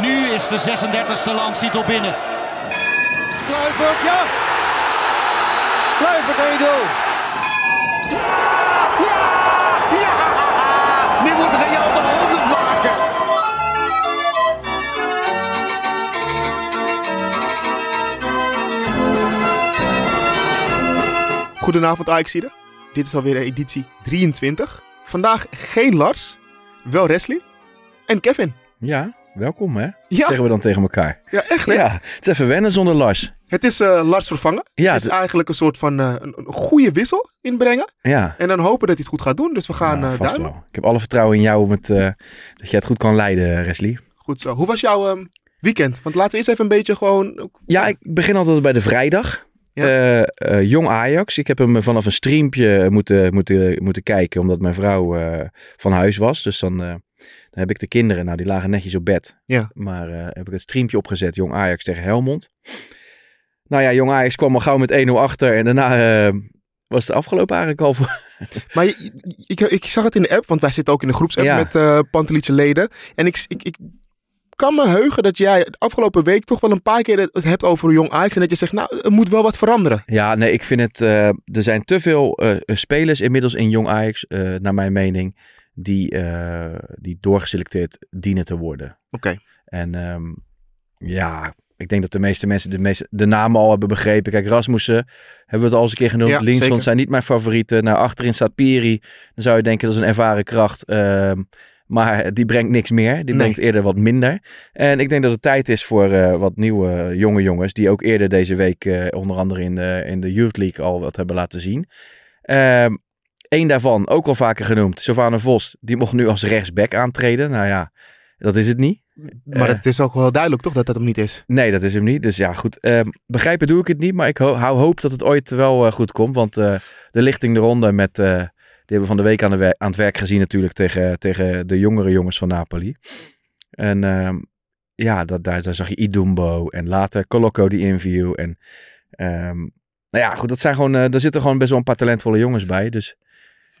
nu is de 36e landstitel binnen. Kluivert, ja! Kluivert 1-0. Nu moet Real de 100 maken. Goedenavond Ajaxide. Dit is alweer editie 23. Vandaag geen Lars, wel Wesley en Kevin. Ja, welkom hè, Ja. zeggen we dan tegen elkaar. Ja, echt hè? Ja, het is even wennen zonder Lars. Het is eh, Lars vervangen. Ja, het is eigenlijk een soort van eh, een, goede wissel inbrengen. Ja, En dan hopen dat hij het goed gaat doen. Dus we gaan nou, eh vast duimen. wel. Ik heb alle vertrouwen in jou om het, dat jij het goed kan leiden, Wesley. Goed zo. Hoe was jouw ehm, weekend? Want laten we eerst even een beetje gewoon... Ja, ik begin altijd bij de vrijdag. Ja. Jong Ajax. Ik heb hem vanaf een streampje moeten, moeten, moeten kijken, omdat mijn vrouw van huis was. Dus dan, dan heb ik de kinderen, nou die lagen netjes op bed. Ja. Maar eh, heb ik het streampje opgezet, Jong Ajax tegen Helmond. Nou ja, Jong Ajax kwam al gauw met 1-0 achter en daarna eh, was het afgelopen eigenlijk al. voor- Maar je- ik, ik zag het in de app, want wij zitten ook in de groepsapp Ja. met eh Pantelietse leden. En ik, ik, ik kan me heugen dat jij de afgelopen week toch wel een paar keer het hebt over Jong Ajax. En dat je zegt, nou, er moet wel wat veranderen. Ja, nee, ik vind het. er zijn te veel spelers inmiddels in Jong Ajax, naar mijn mening, die, eh, die doorgeselecteerd dienen te worden. Oké. En ehm, ja, ik denk dat de meeste mensen de, meeste, de namen al hebben begrepen. Kijk, Rasmussen hebben we het al eens een keer genoemd. Ja, Linson zijn niet mijn favorieten. Nou, achterin staat Piri. Dan zou je denken dat is een ervaren kracht. ehm, maar die brengt niks meer. Die Nee. brengt eerder wat minder. En ik denk dat het tijd is voor eh, wat nieuwe jonge jongens. Die ook eerder deze week eh, onder andere in de, in de Youth League al wat hebben laten zien. Eén daarvan, ook al vaker genoemd, Sylvana Vos. Die mocht nu als rechtsback aantreden. Nou ja, dat is het niet. Maar Eh. het is ook wel duidelijk toch dat dat hem niet is. Nee, dat is hem niet. Dus ja, goed. ehm, begrijpen doe ik het niet, maar ik ho- hou hoop dat het ooit wel eh, goed komt. Want eh, de lichting de ronde met, die hebben we van de week aan, de aan het werk gezien natuurlijk tegen, tegen de jongere jongens van Napoli. En ehm, ja, dat, daar, daar zag je Idumbo en later Coloco die interview. En ehm, nou ja, goed, dat zijn gewoon, daar zitten gewoon best wel een paar talentvolle jongens bij. Dus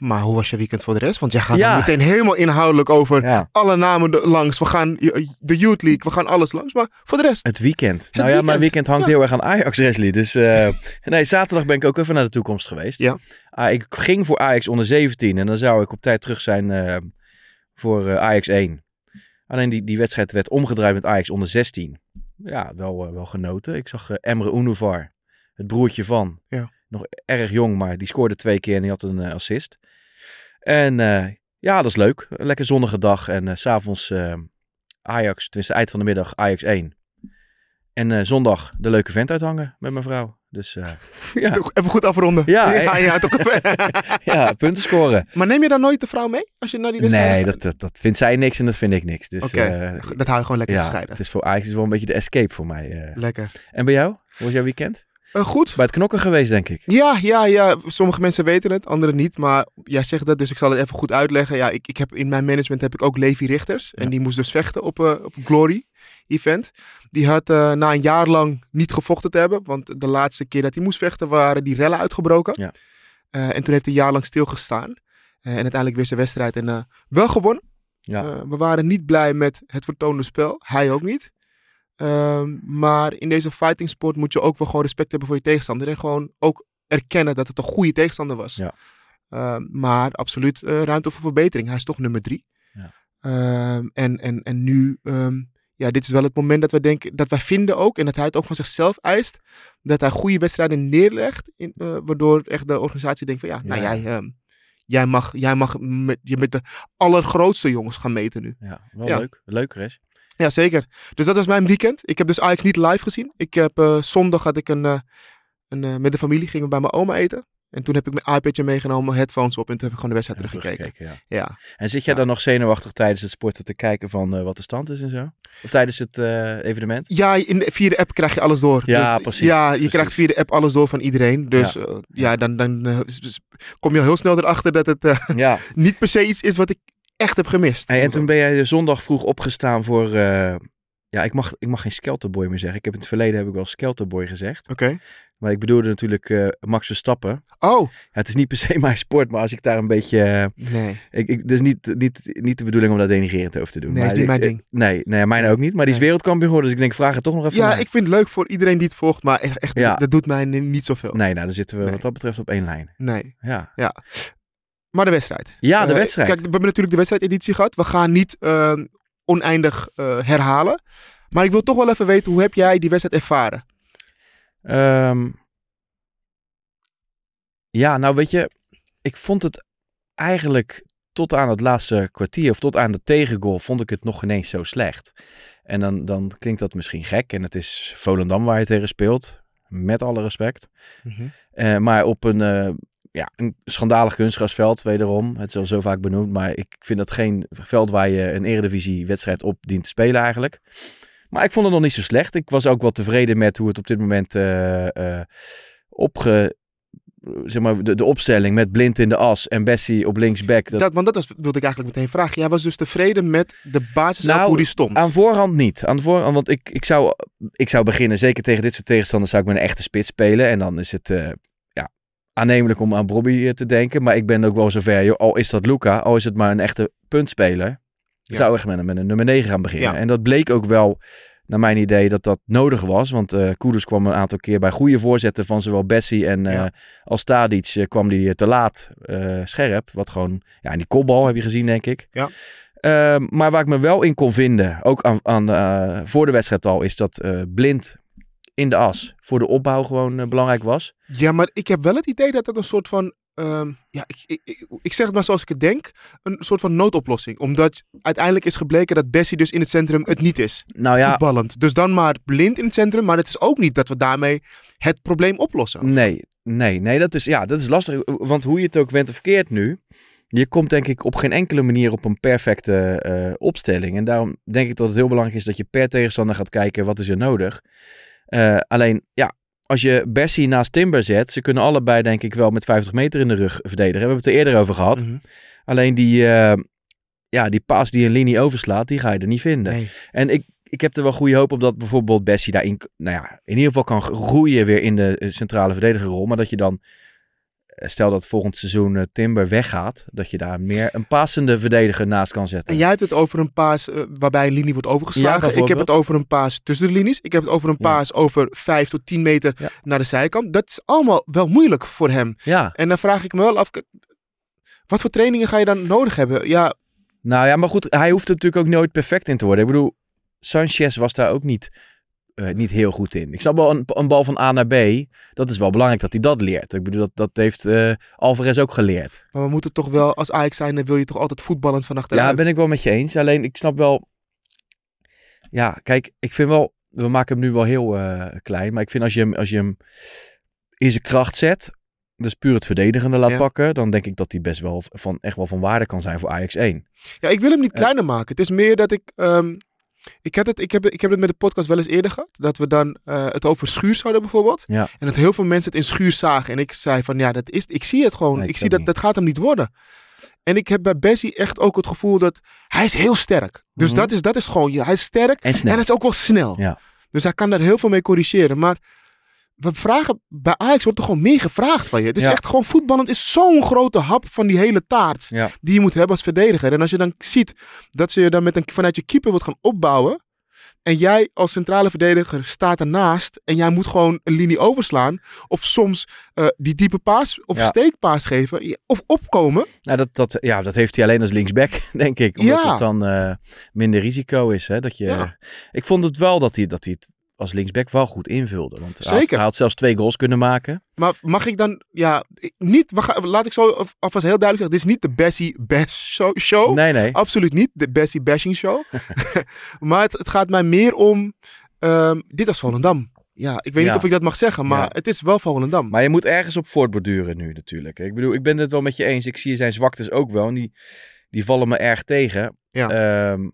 Maar hoe was je weekend voor de rest? Want jij gaat Ja. meteen helemaal inhoudelijk over ja, alle namen langs. We gaan de Youth League, we gaan alles langs. Maar voor de rest, het weekend. nou ja, mijn weekend hangt Ja. heel erg aan Ajax, Wesley. Dus eh, nee, zaterdag ben ik ook even naar de toekomst geweest. Ja. Ah, ik ging voor Ajax onder 17 en dan zou ik op tijd terug zijn eh, voor eh, Ajax 1. Alleen die, die wedstrijd werd omgedraaid met Ajax onder 16. Ja, wel, wel genoten. Ik zag Emre Unuvar, het broertje van. Ja. Nog erg jong, maar die scoorde twee keer en die had een assist. En eh, ja, dat is leuk. Een lekker zonnige dag. En eh, s s'avonds eh, Ajax, tenminste eind van de middag Ajax 1. En eh, zondag de leuke vent uithangen met mijn vrouw. Dus eh, ja, even goed afronden. Ja, ja, ja, toch. ja, punten scoren. maar neem je dan nooit de vrouw mee als je naar die wedstrijd Nee, dat, dat, dat vindt zij niks en dat vind ik niks. Dus eh, dat hou je gewoon lekker ja, gescheiden. het is voor Ajax is wel een beetje de escape voor mij. eh. Lekker. En bij jou? Hoe was jouw weekend? Eh, goed. Bij het knokken geweest, denk ik. Ja, ja, ja. Sommige mensen weten het, anderen niet. Maar jij zegt dat, dus ik zal het even goed uitleggen. Ja, ik, ik heb, in mijn management heb ik ook Levi Richters. En Ja. die moest dus vechten op, eh, op Glory event. Die had eh, na een jaar lang niet gevochten te hebben. Want de laatste keer dat hij moest vechten waren die rellen uitgebroken. Ja. En toen heeft hij een jaar lang stilgestaan. En uiteindelijk weer zijn wedstrijd en wel gewonnen. Ja. We waren niet blij met het vertoonde spel. Hij ook niet. Ehm, maar in deze fighting sport moet je ook wel gewoon respect hebben voor je tegenstander. En gewoon ook erkennen dat het een goede tegenstander was. Ja. Ehm, maar absoluut eh, ruimte voor verbetering. Hij is toch nummer drie. Ja. Ehm, en, en, en nu, ja, dit is wel het moment dat we denken, dat wij vinden ook, en dat hij het ook van zichzelf eist, dat hij goede wedstrijden neerlegt, in, eh, waardoor echt de organisatie denkt van ja, nou jij, jij mag, jij mag met, je met de allergrootste jongens gaan meten nu. Ja, wel leuk. Leuker is. Ja, zeker. Dus dat was mijn weekend. Ik heb dus Ajax niet live gezien. Ik heb eh, zondag had ik een, eh, een eh, met de familie gingen we bij mijn oma eten. En toen heb ik mijn iPadje meegenomen, headphones op en toen heb ik gewoon de wedstrijd teruggekeken. ja. Ja. En zit jij Ja. dan nog zenuwachtig tijdens het sporten te kijken van wat de stand is en zo? Of tijdens het evenement? Ja, in de, via de app krijg je alles door. Ja, Dus, precies, Ja, je precies. krijgt via de app alles door van iedereen. Dus Ja. dan, dan kom je al heel snel erachter dat het Ja. niet per se iets is wat ik echt heb gemist. Hey, en toen ben jij de zondag vroeg opgestaan voor... eh, ja, ik mag, ik mag geen Skelterboy meer zeggen. Ik heb in het verleden heb ik wel Skelterboy gezegd. Oké. Maar ik bedoelde natuurlijk eh, Max Verstappen. Oh, Ja, het is niet per se mijn sport, maar als ik daar een beetje... eh, nee. ik, ik, is niet, niet, niet de bedoeling om dat denigrerend over te doen. Nee, maar is niet ik- mijn ding. Nee, nee, mijn ook niet. Maar die is wereldkampioen geworden, dus ik denk, vraag het toch nog even Ja, naar. ik vind het leuk voor iedereen die het volgt, maar echt, echt Ja. dat doet mij ni- niet zoveel. Nee, nou, dan zitten we Nee. wat dat betreft op één lijn. Nee. Ja, Maar de wedstrijd. ja de Eh, wedstrijd. Kijk, we hebben natuurlijk de wedstrijdeditie gehad. We gaan niet eh, oneindig eh, herhalen. Maar ik wil toch wel even weten, hoe heb jij die wedstrijd ervaren? Ehm, ja, nou weet je, ik vond het eigenlijk tot aan het laatste kwartier of tot aan de tegengoal vond ik het nog ineens zo slecht. En dan, dan klinkt dat misschien gek en het is Volendam waar je tegen speelt, met alle respect. Eh, maar op een, ja, een schandalig kunstgrasveld, wederom. Het is al zo vaak benoemd, maar ik vind dat geen veld waar je een eredivisie-wedstrijd op dient te spelen eigenlijk. Maar ik vond het nog niet zo slecht. Ik was ook wel tevreden met hoe het op dit moment eh, eh, opge... Zeg maar, de, de opstelling met Blind in de as en Bessie op linksback. Dat, Dat, want dat was, wilde ik eigenlijk meteen vragen. Jij was dus tevreden met de basis Nou, hoe die stond. Aan voorhand niet. Aan de voorhand, want ik, ik, zou, ik zou beginnen, zeker tegen dit soort tegenstanders, zou ik met een echte spits spelen. En dan is het eh, aannemelijk om aan Bobby eh, te denken. Maar ik ben ook wel zover, joh, al is dat Luca, al is het maar een echte puntspeler. Ja. Zou ik met een, met een nummer 9 gaan beginnen. Ja. En dat bleek ook wel, naar mijn idee, dat dat nodig was. Want eh Koeders kwam een aantal keer bij goede voorzetten van zowel Bessie en eh als Tadic kwam die te laat scherp. Wat gewoon, ja, en die kopbal heb je gezien, denk ik. Ja. Ehm, maar waar ik me wel in kon vinden, ook aan, aan, voor de wedstrijd al, is dat blind in de as voor de opbouw gewoon eh, belangrijk was. Ja, maar ik heb wel het idee dat dat een soort van. ehm, ja, ik, ik, ik, ik zeg het maar zoals ik het denk. Een soort van noodoplossing. Omdat uiteindelijk is gebleken dat Bessie dus in het centrum het niet is. Nou ja, Voetballend. Dus dan maar blind in het centrum. Maar het is ook niet dat we daarmee het probleem oplossen. nee, nee, nee, dat is, ja, dat is lastig. Want hoe je het ook went of verkeerd nu, je komt denk ik op geen enkele manier op een perfecte eh, opstelling. En daarom denk ik dat het heel belangrijk is dat je per tegenstander gaat kijken wat is er nodig. Eh, alleen, ja, als je Bessie naast Timber zet, ze kunnen allebei denk ik wel met 50 meter in de rug verdedigen. We hebben het er eerder over gehad. Mhm. Alleen die, eh, ja, die paas die een linie overslaat, die ga je er niet vinden. Nee. En ik, ik heb er wel goede hoop op dat bijvoorbeeld Bessie daarin, nou ja, in ieder geval kan groeien weer in de eh, centrale verdedigerrol. Maar dat je dan, stel dat volgend seizoen eh, Timber weggaat, dat je daar meer een passende verdediger naast kan zetten. En jij hebt het over een paas eh, waarbij een linie wordt Ja, overgeslagen. ik heb het over een paas tussen de linies. Ik heb het over een Ja. paas over 5 tot 10 meter Ja. naar de zijkant. Dat is allemaal wel moeilijk voor hem. Ja, En dan vraag ik me wel af. Wat voor trainingen ga je dan nodig hebben? Ja, nou ja, maar goed, hij hoeft er natuurlijk ook nooit perfect in te worden. Ik bedoel, Sanchez was daar ook niet, eh, niet heel goed in. Ik snap wel een, een bal van A naar B, dat is wel belangrijk dat hij dat leert. Ik bedoel, dat, dat heeft eh, Alvarez ook geleerd. maar we moeten toch wel, als Ajax zijn, dan wil je toch altijd voetballend van achteruit. Ja, ben ik wel met je eens. Alleen ik snap wel. Ja, kijk, ik vind wel. We maken hem nu wel heel eh, klein. Maar ik vind als je hem, als je hem in zijn kracht zet. Dus puur het verdedigende laat Ja. pakken. Dan denk ik dat hij best wel van, echt wel van waarde kan zijn voor Ajax 1. Ja, ik wil hem niet kleiner maken. Het is meer dat ik... ehm, ik, heb het, ik, heb, ik heb het met de podcast wel eens eerder gehad. Dat we dan eh, het over schuurs hadden bijvoorbeeld. Ja. En dat heel veel mensen het in schuur zagen. En ik zei van ja, dat is, ik zie het gewoon. Nee, ik zie dat, niet. dat gaat hem niet worden. En ik heb bij Bessie echt ook het gevoel dat hij is heel sterk. Dus Mhm. dat, is, dat is gewoon, hij is sterk. En snel. En hij is ook wel snel. Ja. Dus hij kan daar heel veel mee corrigeren. Maar we vragen, bij Ajax wordt er gewoon meer gevraagd van je. Het is Ja. echt gewoon, voetballend is zo'n grote hap van die hele taart. Ja. Die je moet hebben als verdediger. En als je dan ziet dat ze je dan met een, vanuit je keeper wordt gaan opbouwen. En jij als centrale verdediger staat ernaast. En jij moet gewoon een linie overslaan. Of soms eh, die diepe paas of Ja. steekpaas geven. Of opkomen. Nou, dat, dat, ja, dat heeft hij alleen als linksback, denk ik. Omdat het dan eh, minder risico is. Hè, dat je. Ik vond het wel dat hij, dat hij het als linksback wel goed invulde. Want hij had, Zeker. hij had zelfs twee goals kunnen maken. Maar mag ik dan, ja, niet, gaan, laat ik zo alvast heel duidelijk zeggen. Dit is niet de Bessie Bash show. Nee, nee. Absoluut niet de Bessie Bashing show. maar het, het gaat mij meer om, ehm, dit als Volendam. Ja, ik weet Ja. niet of ik dat mag zeggen, maar Ja. het is wel Volendam. Maar je moet ergens op voortborduren nu natuurlijk. Ik bedoel, ik ben het wel met je eens. Ik zie zijn zwaktes ook wel. En die, die vallen me erg tegen. Ja. Ehm,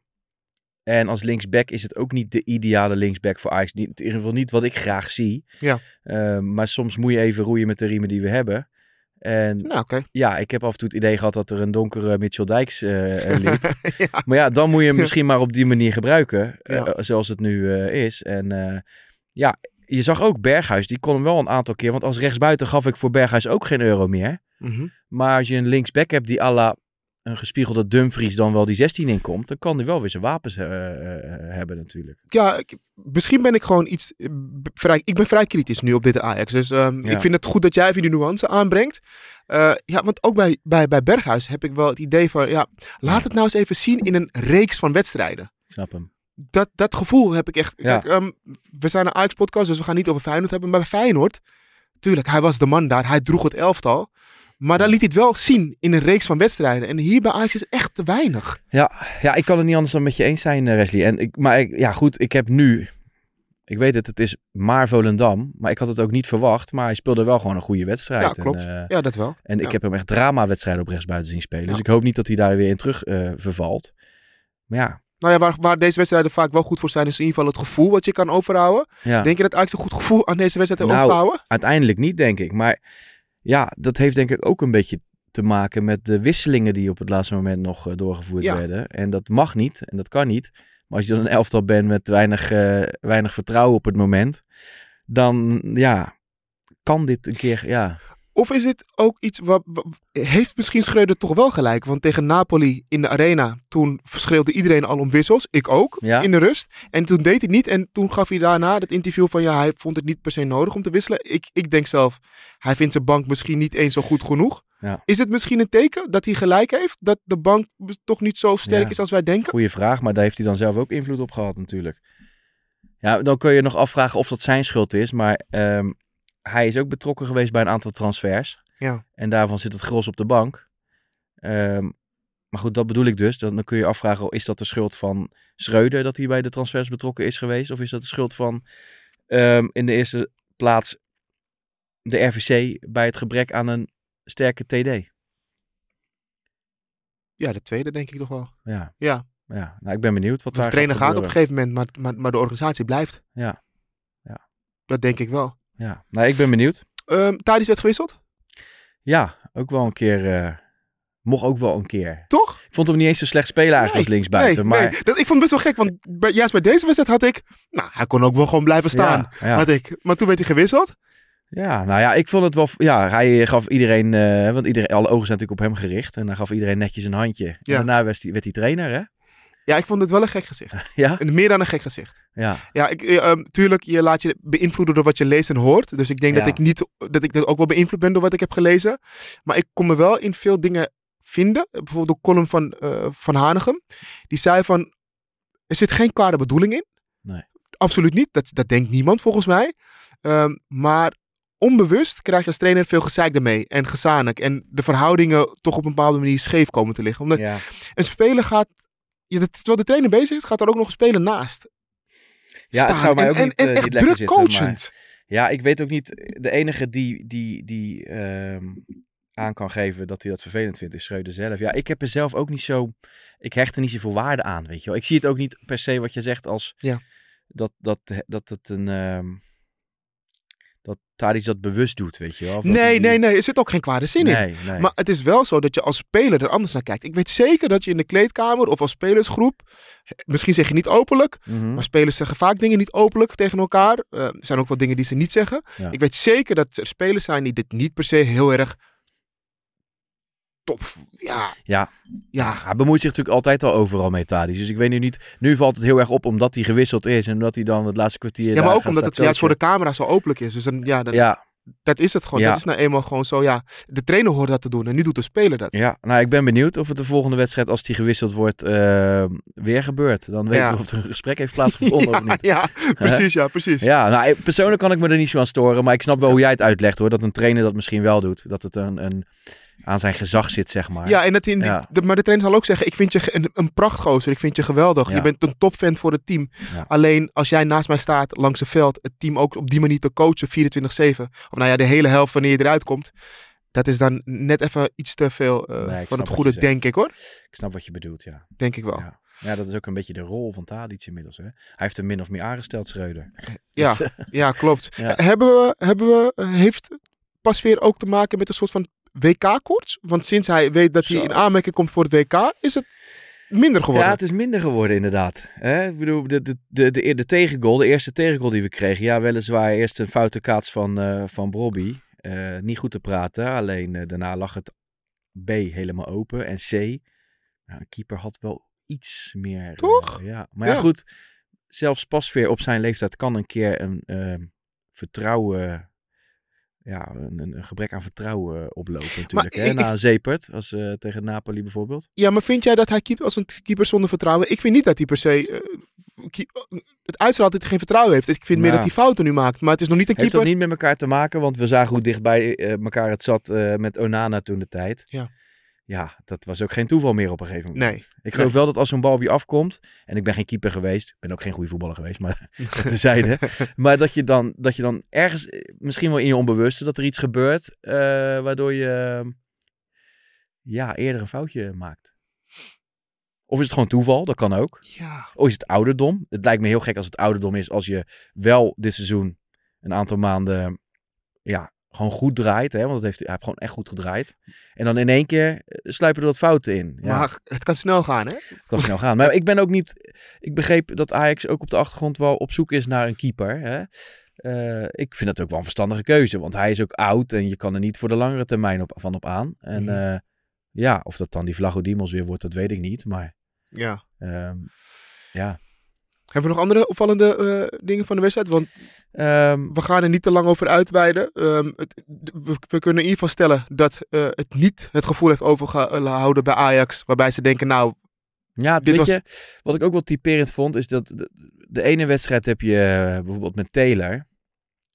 en als linksback is het ook niet de ideale linksback voor Ajax. Niet, in ieder geval niet wat ik graag zie. Ja. Ehm, maar soms moet je even roeien met de riemen die we hebben. En nou, oké. ja, ik heb af en toe het idee gehad dat er een donkere Mitchell Dijks eh, eh, liep. ja. Maar ja, dan moet je hem misschien maar op die manier gebruiken. eh, zoals het nu is. En ja, je zag ook Berghuis. Die kon hem wel een aantal keer. Want als rechtsbuiten gaf ik voor Berghuis ook geen euro meer. Mhm. Maar als je een linksback hebt die à la een gespiegelde Dumfries dan wel die 16 inkomt. Dan kan hij wel weer zijn wapens eh, eh, hebben natuurlijk. ja, ik- misschien ben ik gewoon iets eh, vrij. Ik ben vrij kritisch nu op dit Ajax. Dus ehm, Ja. ik vind het goed dat jij even die nuance aanbrengt. Eh, ja, want ook bij, bij, bij Berghuis heb ik wel het idee van, ja, laat het nou eens even zien in een reeks van wedstrijden. Ik snap hem. Dat, dat gevoel heb ik echt. Ja. Kijk, ehm, we zijn een Ajax-podcast, dus we gaan niet over Feyenoord hebben. Maar bij Feyenoord, tuurlijk, hij was de man daar. Hij droeg het elftal. Maar dan liet hij het wel zien in een reeks van wedstrijden. En hier bij Ajax is echt te weinig. Ja, ja, ik kan het niet anders dan met je eens zijn, eh, Wesley. En ik, maar ik, ja, goed, ik heb nu... Ik weet het, het is maar Volendam. Maar ik had het ook niet verwacht. Maar hij speelde wel gewoon een goede wedstrijd. Ja, klopt. En, eh, Ja, dat wel. En Ja. ik heb hem echt drama-wedstrijden op rechtsbuiten zien spelen. Ja. Dus ik hoop niet dat hij daar weer in terug eh, vervalt. Maar ja, Nou ja, waar, waar deze wedstrijden vaak wel goed voor zijn, is in ieder geval het gevoel wat je kan overhouden. ja. Denk je dat Ajax een goed gevoel aan deze wedstrijd heeft Nou, overhouden? uiteindelijk niet, denk ik. Maar ja, dat heeft denk ik ook een beetje te maken met de wisselingen die op het laatste moment nog eh, doorgevoerd Ja. werden. En dat mag niet en dat kan niet. Maar als je dan een elftal bent met weinig, eh, weinig vertrouwen op het moment, dan ja, kan dit een keer, ja. Of is dit ook iets wat. wat- heeft misschien Schreuder toch wel gelijk? Want tegen Napoli in de arena. toen schreeuwde iedereen al om wissels. Ik ook. Ja. In de rust. En toen deed hij niet. En toen gaf hij daarna het interview van. ja, hij vond het niet per se nodig om te wisselen. Ik, ik denk zelf. hij vindt zijn bank misschien niet eens zo goed genoeg. Ja. Is het misschien een teken dat hij gelijk heeft? Dat de bank toch niet zo sterk Ja. is als wij denken? Goeie vraag, maar daar heeft hij dan zelf ook invloed op gehad natuurlijk. Ja, dan kun je nog afvragen of dat zijn schuld is, maar ehm, hij is ook betrokken geweest bij een aantal transfers. Ja. En daarvan zit het gros op de bank. Ehm, maar goed, dat bedoel ik dus. Dan, dan kun je afvragen, is dat de schuld van Schreuder dat hij bij de transfers betrokken is geweest? Of is dat de schuld van ehm, in de eerste plaats de RVC bij het gebrek aan een sterke TD? Ja, de tweede denk ik toch wel. Ja, Ja. ja. Nou, ik ben benieuwd wat De daar trainer gaat op een gegeven moment. Maar, maar, maar de organisatie blijft. Ja. Ja. Dat denk ik wel. Ja, nou, ik ben benieuwd. Um, Thadis werd gewisseld? Ja, ook wel een keer. eh, mocht ook wel een keer. Toch? Ik vond hem niet eens zo slecht spelen eigenlijk als linksbuiten. nee, maar nee. Dat, ik vond het best wel gek, want bij, juist bij deze wedstrijd had ik... Nou, hij kon ook wel gewoon blijven staan. Ja, ja. Had ik. Maar toen werd hij gewisseld. ja, nou ja, ik vond het wel. Ja, hij gaf iedereen. eh, want iedereen, alle ogen zijn natuurlijk op hem gericht. En hij gaf iedereen netjes een handje. En Ja. daarna werd hij, werd hij trainer, hè? Ja, ik vond het wel een gek gezicht. Ja, En meer dan een gek gezicht. ja. Ja, ik, eh, ehm, tuurlijk, je laat je beïnvloeden door wat je leest en hoort. Dus ik denk Ja. dat ik niet, dat ik dat ook wel beïnvloed ben door wat ik heb gelezen. Maar ik kon me wel in veel dingen vinden. Bijvoorbeeld de column van, eh, van Hanegem. Die zei van, er zit geen kwade bedoeling in. Nee. Absoluut niet. Dat, dat denkt niemand volgens mij. Ehm, maar onbewust krijg je als trainer veel gezeik ermee. En gezanik. En de verhoudingen toch op een bepaalde manier scheef komen te liggen. Omdat ja. een speler gaat... Dat- terwijl de trainer bezig is, gaat er ook nog een speler naast. ja het zou mij ook en, niet, en eh, echt niet lekker druk zitten. coachend. Maar, ja, ik weet ook niet. De enige die, die, die ehm, aan kan geven dat hij dat vervelend vindt, is Schreuder zelf. Ja, ik heb er zelf ook niet zo. Ik hecht er niet zoveel waarde aan, weet je wel. Ik zie het ook niet per se wat je zegt als. Ja. Dat, dat, dat het een. ehm Tadic dat bewust doet, weet je wel. Nee, nee, nee. Er zit ook geen kwade zin in. Nee. Maar het is wel zo dat je als speler er anders naar kijkt. Ik weet zeker dat je in de kleedkamer of als spelersgroep, misschien zeg je niet openlijk, Mhm. maar spelers zeggen vaak dingen niet openlijk tegen elkaar. Eh, er zijn ook wel dingen die ze niet zeggen. Ja. Ik weet zeker dat er spelers zijn die dit niet per se heel erg top. Ja, Ja. ja. Hij bemoeit zich natuurlijk altijd al overal mee, Tadic. Dus ik weet nu niet... Nu valt het heel erg op omdat hij gewisseld is. En omdat hij dan het laatste kwartier Ja, maar ook omdat het juist voor de camera zo openlijk is. Dus dan, ja, dan, Ja, dat is het gewoon. Ja. Dat is nou eenmaal gewoon zo, ja. De trainer hoort dat te doen en nu doet de speler dat. ja, nou ik ben benieuwd of het de volgende wedstrijd, als die gewisseld wordt, eh, weer gebeurt. Dan weten Ja. we of er een gesprek heeft plaatsgevonden of ja, niet. ja, precies, ja, precies. Ja, nou persoonlijk kan ik me er niet zo aan storen. Maar ik snap wel hoe jij het uitlegt hoor. Dat een trainer dat misschien wel doet. Dat het een, een, aan zijn gezag zit, zeg maar. Ja, en dat in die- Ja. de, maar de trainer zal ook zeggen: Ik vind je een, een prachtgozer. Ik vind je geweldig. Ja. Je bent een topfan voor het team. Ja. Alleen als jij naast mij staat langs het veld, het team ook op die manier te coachen, 24-7. Of nou ja, de hele helft wanneer je eruit komt. Dat is dan net even iets te veel eh, Nee, van het goede, denk ik hoor. Ik snap wat je bedoelt, ja. Denk ik wel. Ja. Ja, dat is ook een beetje de rol van Tadic inmiddels. Hè? Hij heeft hem min of meer aangesteld, Schreuder. Ja, Dus, ja klopt. Ja. Hebben we, hebben we, heeft Pasveer ook te maken met een soort van WK-koorts? Want sinds hij weet dat hij Zo. in aanmerking komt voor het WK, is het minder geworden. Ja, het is minder geworden inderdaad. Hè? Ik bedoel, de, de, de, de, de tegengoal, de eerste tegengoal die we kregen. Ja, weliswaar eerst een foute kaats van, eh van Brobby. Eh, niet goed te praten, alleen eh, daarna lag het B helemaal open. En C, nou, een keeper had wel iets meer... Toch? ja, maar ja, Ja. goed. Zelfs Pasveer op zijn leeftijd kan een keer een vertrouwen... Ja, een, een gebrek aan vertrouwen oplopen natuurlijk. hè? Na ik- Zepert, als eh, tegen Napoli bijvoorbeeld. Ja, maar vind jij dat hij keept als een keeper zonder vertrouwen? Ik vind niet dat hij per se... eh, keep- het uitstraalt dat hij geen vertrouwen heeft. Ik vind meer Nou. dat hij fouten nu maakt. Maar het is nog niet een Heeft keeper... dat niet met elkaar te maken? Want we zagen hoe dichtbij eh, elkaar het zat eh, met Onana toen de tijd. Ja. Ja, dat was ook geen toeval meer op een gegeven moment. Nee. Ik geloof wel dat als zo'n bal op je afkomt, en ik ben geen keeper geweest, ik ben ook geen goede voetballer geweest, maar dat tezijde. Maar dat je, dan, dat je dan ergens, eh, misschien wel in je onbewuste, dat er iets gebeurt, eh, waardoor je eh, ja, eerder een foutje maakt. Of is het gewoon toeval? Dat kan ook. Ja, Of is het ouderdom? Het lijkt me heel gek als het ouderdom is als je wel dit seizoen een aantal maanden ja, gewoon goed draait. Hè? Want het heeft, hij heeft gewoon echt goed gedraaid. En dan in één keer eh, sluipen er wat fouten in. Ja, maar het kan snel gaan, hè? het kan snel gaan. Maar ik ben ook niet... Ik begreep dat Ajax ook op de achtergrond wel op zoek is naar een keeper. Hè? Eh, ik vind dat ook wel een verstandige keuze. Want hij is ook oud en je kan er niet voor de langere termijn op, van op aan. En Mhm. eh, ja, of dat dan die Vlagodimos weer wordt, dat weet ik niet. Maar Ja. ehm, ja... Hebben we nog andere opvallende eh, dingen van de wedstrijd? Want Ehm, we gaan er niet te lang over uitweiden. Ehm, het, we, we kunnen in ieder geval stellen dat eh, het niet het gevoel heeft overgehouden bij Ajax. Waarbij ze denken, nou, Ja, Dit weet was- je, wat ik ook wel typerend vond, is dat de, de ene wedstrijd heb je eh, bijvoorbeeld met Taylor.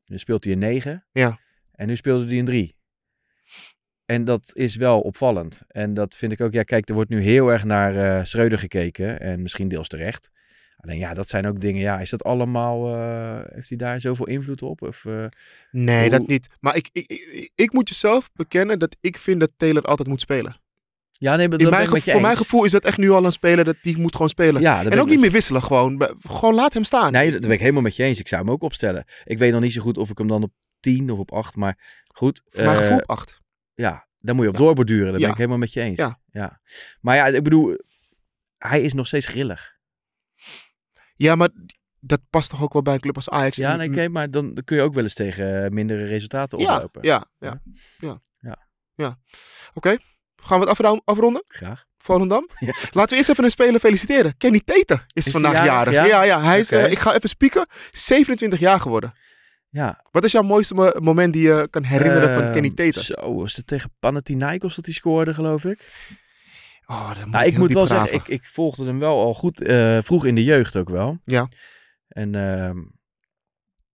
Nu speelt hij een 9. Ja. En nu speelde hij een 3. En dat is wel opvallend. En dat vind ik ook, ja kijk, er wordt nu heel erg naar Schreuder gekeken. En misschien deels terecht. Alleen ja, dat zijn ook dingen, ja, is dat allemaal, eh, heeft hij daar zoveel invloed op? Of, eh, nee, Hoe- dat niet. Maar ik, ik, ik, ik moet jezelf bekennen dat ik vind dat Taylor altijd moet spelen. ja, nee, maar dat mijn met je voor mijn gevoel is dat echt nu al een speler dat die moet gewoon spelen. Ja, en ook niet meer wisselen, gewoon. Gewoon laat hem staan. Nee, dat ben ik helemaal met je eens. Ik zou hem ook opstellen. Ik weet nog niet zo goed of ik hem dan op 10 of op 8, maar goed. voor mijn eh, gevoel acht. Ja, daar moet je op Ja. doorborduren. Daar ben ik helemaal met je eens. Ja. Ja. Maar ja, ik bedoel, hij is nog steeds grillig. Ja, maar dat past toch ook wel bij een club als Ajax. Ja, nee, oké, maar dan, dan kun je ook wel eens tegen eh, mindere resultaten ja, oplopen. ja, ja, ja. Ja. ja. Oké, gaan we het afronden? Graag. Volendam. Ja. Laten we eerst even een speler feliciteren. Kenny Teten is, Is vandaag jarig. Ja, ja? ja, hij is, eh, ik ga even spieken. 27 jaar geworden. Ja. Wat is jouw mooiste mo- moment die je kan herinneren van Ehm, Kenny Teten? Zo, was het tegen Panathinaikos dat hij scoorde, geloof ik? Oh, Nou, ik moet wel zeggen, ik, ik volgde hem wel al goed, eh, vroeg in de jeugd ook wel. Ja. En ehm,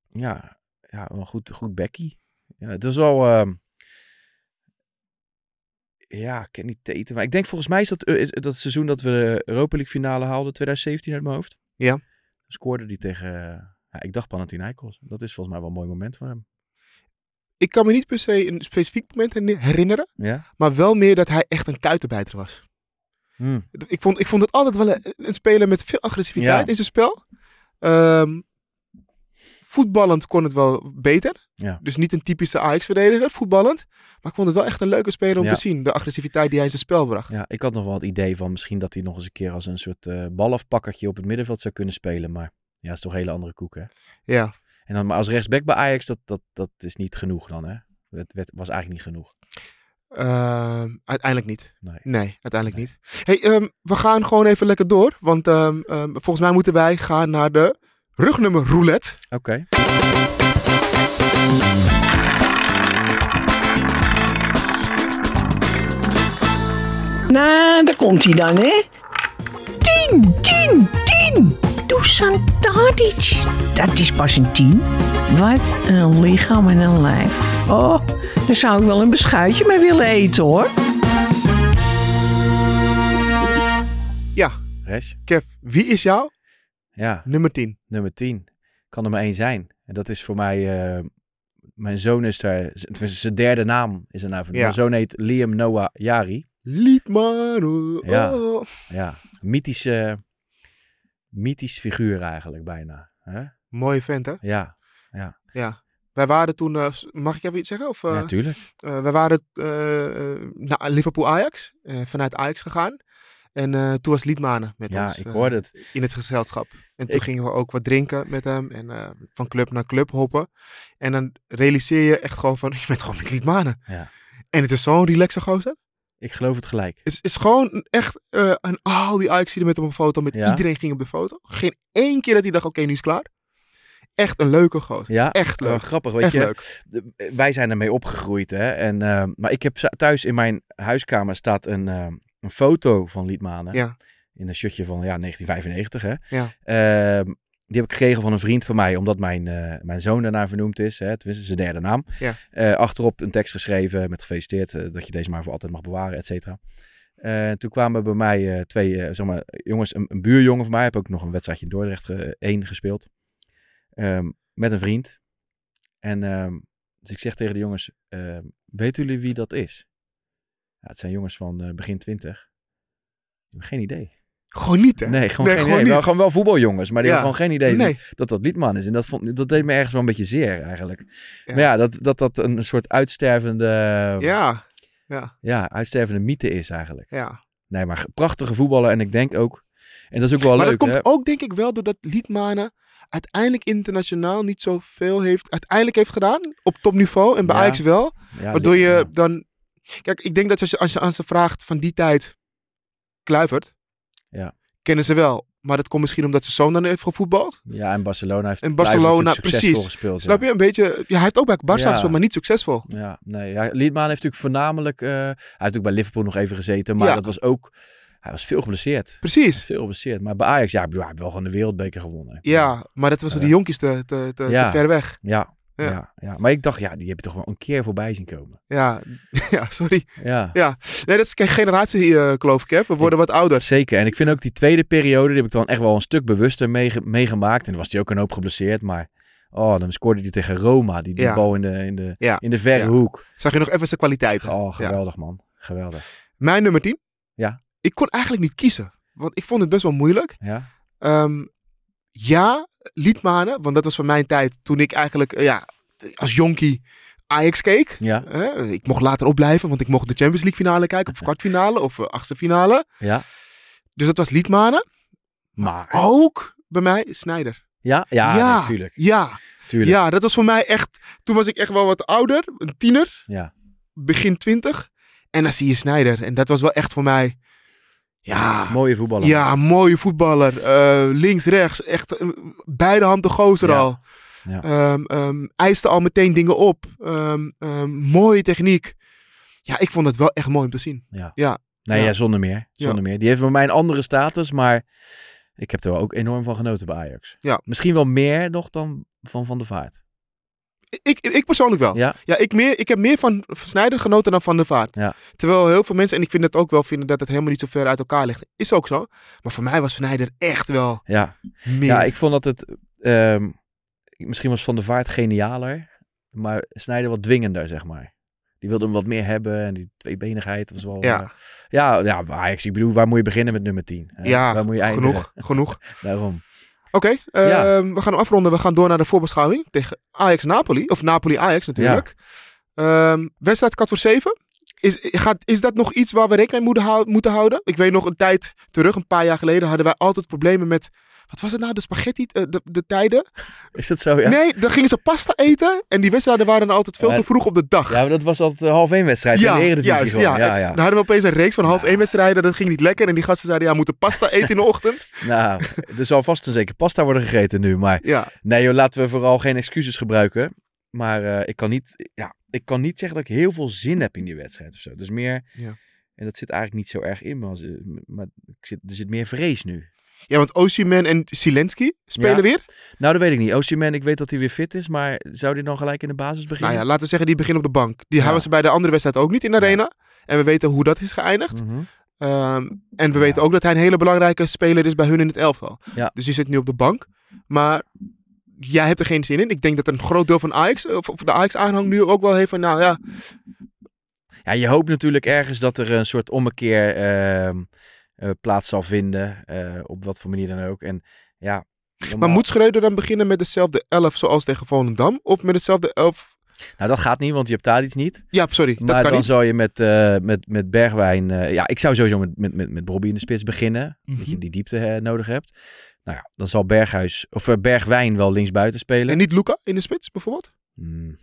ja, ja, wel goed, goed bekkie. Ja, het was wel, ehm, ja, ik ken niet Teten. Maar ik denk volgens mij is dat eh, dat seizoen dat we de Europa League finale haalden, 2017 uit mijn hoofd. Ja. Scoorde die tegen, ja, ik dacht Panathinaikos. Dat is volgens mij wel een mooi moment voor hem. Ik kan me niet per se een specifiek moment herinner- herinneren. Ja? Maar wel meer dat hij echt een kuitenbijter was. Hm. Ik vond, ik vond het altijd wel een, een speler met veel agressiviteit Ja. in zijn spel. Ehm, voetballend kon het wel beter. Ja. Dus niet een typische Ajax-verdediger, voetballend. Maar ik vond het wel echt een leuke speler om Ja. te zien. De agressiviteit die hij in zijn spel bracht. Ja, ik had nog wel het idee van misschien dat hij nog eens een keer als een soort eh balafpakkertje op het middenveld zou kunnen spelen. Maar ja, is toch een hele andere koek, hè? Ja. En dan maar als rechtsback bij Ajax, dat, dat, dat is niet genoeg dan, hè? Het werd, was eigenlijk niet genoeg. Ehm, uiteindelijk niet. Nee. Nee, uiteindelijk niet. Hey, ehm, we gaan gewoon even lekker door. Want ehm, ehm, volgens mij moeten wij gaan naar de rugnummer roulette. Oké. Nou, daar komt hij dan, hè? 10, 10, 10. Dusan Tadic. Dat is pas een 10. Wat een lichaam en een lijf. Oh, daar zou ik wel een beschuitje mee willen eten, hoor. Ja, Res? Kev, wie is jou? Ja, Nummer 10. nummer 10. Kan er maar één zijn. En dat is voor mij... eh, mijn zoon is daar... Tenminste, zijn derde naam is er nou van. Ja. Mijn zoon heet Liam Noah Jari. Liedman. Ja. Oh. Ja, mythische... Mythisch figuur eigenlijk bijna. Hè? Mooie vent, hè? Ja, Ja. Wij waren toen, eh, mag ik even iets zeggen? Of, eh, ja, tuurlijk. eh, wij waren naar Liverpool-Ajax, vanuit Ajax gegaan. En toen was Liedmanen met Ja, ons ik hoorde het. in het gezelschap. En toen Ik- gingen we ook wat drinken met hem en van club naar club hoppen. En dan realiseer je echt gewoon van, je bent gewoon met Liedmanen. Ja. En het is zo'n relaxe gozer. Ik geloof het gelijk. Het is, gewoon echt, eh en al die Ajax met op een foto, met Ja. iedereen ging op de foto. Geen één keer dat hij dacht, oké, nu is het klaar. Echt een leuke gozer. Ja, Echt wel leuk. grappig. Weet Echt je, leuk. wij zijn ermee opgegroeid. Hè? En, eh, maar ik heb thuis in mijn huiskamer staat een, eh, een foto van Liedmanen. Ja. In een shirtje van ja, 1995. Hè? Ja. Ehm, die heb ik gekregen van een vriend van mij, omdat mijn, eh, mijn zoon daarnaar vernoemd is. Hè? Tenminste, zijn derde naam. Ja. Achterop een tekst geschreven met gefeliciteerd dat je deze maar voor altijd mag bewaren, et cetera. Toen kwamen bij mij twee zeg maar, jongens, een, een buurjongen van mij, heb ook nog een wedstrijdje in Dordrecht eh, één gespeeld. Ehm, met een vriend. En ehm, dus ik zeg tegen de jongens, ehm, weten jullie wie dat is? Ja, het zijn jongens van eh, begin twintig. Ik heb geen idee. Gewoon niet, hè? Nee, gewoon Nee, geen gewoon idee. Wel, gewoon wel voetbaljongens, maar die Ja. hebben gewoon geen idee Nee. dat dat Liedman is. En dat, vond, dat deed me ergens wel een beetje zeer eigenlijk. Ja. Maar ja, dat dat, dat een soort uitstervende, Ja. Ja. ja, uitstervende mythe is eigenlijk. Ja. Nee, maar prachtige voetballer. En ik denk ook, en dat is ook wel maar leuk, dat komt hè? ook denk ik wel doordat Liedmanen uiteindelijk internationaal niet zoveel heeft, uiteindelijk heeft gedaan op topniveau en bij Ja. Ajax wel. Ja, waardoor je ja. dan, kijk, ik denk dat als je, als je aan ze vraagt van die tijd, Kluivert, Ja. kennen ze wel. Maar dat komt misschien omdat zijn zoon dan heeft gevoetbald. Ja, en Barcelona heeft En Barcelona, precies. gespeeld. Snap je? Een beetje, ja, hij heeft ook bij Barca Ja. gespeeld, maar niet succesvol. Ja, nee. Ja, Liedman heeft natuurlijk voornamelijk... eh, hij heeft ook bij Liverpool nog even gezeten. Maar Ja. dat was ook... Hij was veel geblesseerd. Precies. Veel geblesseerd. Maar bij Ajax, ja, ik bedoel, hij heeft wel gewoon de wereldbeker gewonnen. Ja, maar dat was voor Ja. die jonkies te, te, te, Ja. te ver weg. Ja, Ja. ja. Ja, Maar ik dacht, ja, die heb je toch wel een keer voorbij zien komen. Ja, ja sorry. Ja, Ja, nee, dat is geen generatie, eh geloof ik, hè. We worden wat ouder. zeker. En ik vind ook die tweede periode, die heb ik dan echt wel een stuk bewuster meege- meegemaakt. En dan was hij ook een hoop geblesseerd. Maar, oh, dan scoorde hij tegen Roma. Die, die Ja. bal in de, in de, Ja. in de verre hoek. Zag je nog even zijn kwaliteit. Oh, geweldig man. Geweldig. Mijn nummer 10. Ja. Ik kon eigenlijk niet kiezen. Want ik vond het best wel moeilijk. Ja, Ehm, ja, Liedmanen. Want dat was van mijn tijd toen ik eigenlijk eh, ja, als jonkie Ajax keek. ja, ik mocht later opblijven, want ik mocht de Champions League finale kijken. Of kwartfinale of eh, achtste finale. ja. Dus dat was Liedmanen. Maar, Ook bij mij Snijder. ja, ja, ja, natuurlijk. Ja, Tuurlijk. ja, dat was voor mij echt... Toen was ik echt wel wat ouder. Een tiener. Ja. Begin twintig. En dan zie je Snijder. En dat was wel echt voor mij... Ja, Mooie voetballer. Ja, mooie voetballer. Eh, links, rechts. Echt beide handen gozer Ja. al. Ja. Ehm, ehm, eiste al meteen dingen op. Ehm, mooie techniek. Ja, ik vond het wel echt mooi om te zien. Ja. Ja. Nee, Ja. ja. zonder meer. Zonder meer. Die heeft bij mij een andere status, maar ik heb er ook enorm van genoten bij Ajax. Ja. Misschien wel meer nog dan van Van der Vaart. Ik, ik persoonlijk wel. Ja, Ja, ik, meer, ik heb meer van Snijder genoten dan van der Vaart. Ja. Terwijl heel veel mensen, en ik vind het ook wel, vinden dat het helemaal niet zo ver uit elkaar ligt. Is ook zo. Maar voor mij was Snijder echt wel ja. meer. ja ik vond dat het... ehm, misschien was Van der Vaart genialer, maar Snijder wat dwingender, zeg maar. Die wilde hem wat meer hebben en die tweebenigheid was wel... Ja. eh, ja, ja, Ajax, ik bedoel, waar moet je beginnen met nummer 10? hè? ja, waar moet je eindigen? genoeg. genoeg. Daarom. Oké, ehm, Ja. we gaan hem afronden. We gaan door naar de voorbeschouwing tegen Ajax-Napoli. Of Napoli-Ajax natuurlijk. Ehm, wedstrijd kat voor 7. Is, gaat, is dat nog iets waar we rekening mee moeten houden? Ik weet nog een tijd terug, een paar jaar geleden, hadden wij altijd problemen met wat was het nou, de spaghetti, eh, de, de tijden. Is dat zo, ja? Nee, dan gingen ze pasta eten en die wedstrijden waren dan altijd veel Ja, te vroeg op de dag. Ja, maar dat was altijd een half één wedstrijd in de Eredivisie juist, gewoon. ja. Ja, ja. Dan hadden we opeens een reeks van half één wedstrijden, dat ging niet lekker. En die gasten zeiden, ja, we moeten pasta eten in de ochtend. Nou, er zal vast en zeker pasta worden gegeten nu. Maar Ja, nee joh, laten we vooral geen excuses gebruiken. Maar eh, ik, kan niet, ja, ik kan niet zeggen dat ik heel veel zin heb in die wedstrijd of zo. Dus meer, Ja. en dat zit eigenlijk niet zo erg in, maar, als- maar ik zit, er zit meer vrees nu. Ja want Osimhen en Zelensky spelen Ja. weer. Nou, dat weet ik niet. Osimhen, ik weet dat hij weer fit is, maar zou hij dan gelijk in de basis beginnen? Nou ja, laten we zeggen, die beginnen op de bank. Die Ja. hebben ze bij de andere wedstrijd ook niet in de arena. En we weten hoe dat is geëindigd. Mhm. Ehm, en we weten ook dat hij een hele belangrijke speler is bij hun in het elftal. Ja. Dus die zit nu op de bank. Maar jij hebt er geen zin in. Ik denk dat een groot deel van Ajax, of of de Ajax-aanhang nu ook wel heeft van, nou ja, Ja, je hoopt natuurlijk ergens dat er een soort ommekeer ehm, eh, plaats zal vinden. eh, op wat voor manier dan ook. En ja, Maar moet Schreuder dan beginnen met dezelfde elf zoals tegen Volendam? Of met dezelfde elf? Nou, dat gaat niet, want je hebt Tadic niet. Ja, sorry, dat Maar kan dan niet. zou je met, eh, met, met Bergwijn... ja, ik zou sowieso met, met, met, met Bobby in de spits beginnen. Dat je Mhm. die diepte nodig hebt. Nou ja, dan zal Berghuis, of Bergwijn wel linksbuiten spelen. En niet Luca in de spits bijvoorbeeld? Hmm,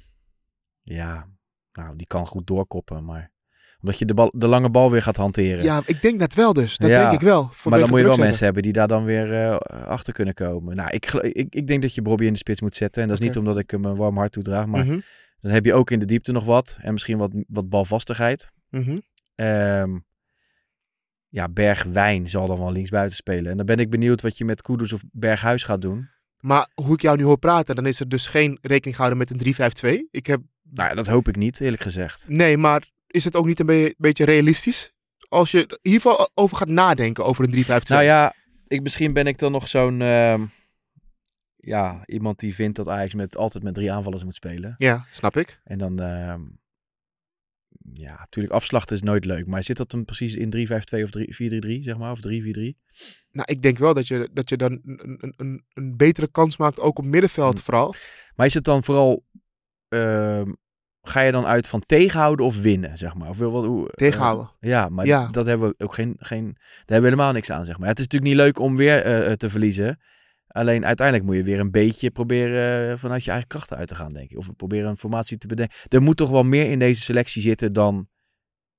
ja, nou, die kan goed doorkoppen, maar... Omdat je de, bal, de lange bal weer gaat hanteren. Ja, ik denk dat wel dus. Dat Ja, denk ik wel. maar dan moet je wel mensen hebben die daar dan weer eh, achter kunnen komen. Nou, ik, ik, ik denk dat je Bobby in de spits moet zetten. En dat is niet omdat ik hem een warm hart toedraag. Maar. Mhm, dan heb je ook in de diepte nog wat. En misschien wat, wat balvastigheid. mhm. Ehm, ja, Bergwijn zal dan wel linksbuiten spelen. En dan ben ik benieuwd wat je met Kudus of Berghuis gaat doen. Maar hoe ik jou nu hoor praten, dan is er dus geen rekening gehouden met een 3-5-2. Ik heb... Nou, ja, dat hoop ik niet, eerlijk gezegd. Nee, maar is het ook niet een be- beetje realistisch? Als je in ieder geval over gaat nadenken over een 3-5-2. Nou ja, ik, misschien ben ik dan nog zo'n... ehm, ja, iemand die vindt dat Ajax met, altijd met drie aanvallers moet spelen. Ja, snap ik. En dan, ehm, ja, natuurlijk afslachten is nooit leuk. Maar zit dat dan precies in 3-5-2 of 3 4-3-3, zeg maar? Of 3-4-3? Nou, ik denk wel dat je, dat je dan een, een, een, betere kans maakt, ook op middenveld Hm. vooral. Maar is het dan vooral, ehm, ga je dan uit van tegenhouden of winnen, zeg maar? Of wil wat, hoe, eh, Tegenhouden. ja, maar Ja. dat hebben we ook geen, geen, daar hebben we helemaal niks aan, zeg maar. Het is natuurlijk niet leuk om weer eh, te verliezen. Alleen uiteindelijk moet je weer een beetje proberen eh, vanuit je eigen krachten uit te gaan, denk ik. Of proberen een formatie te bedenken. Er moet toch wel meer in deze selectie zitten dan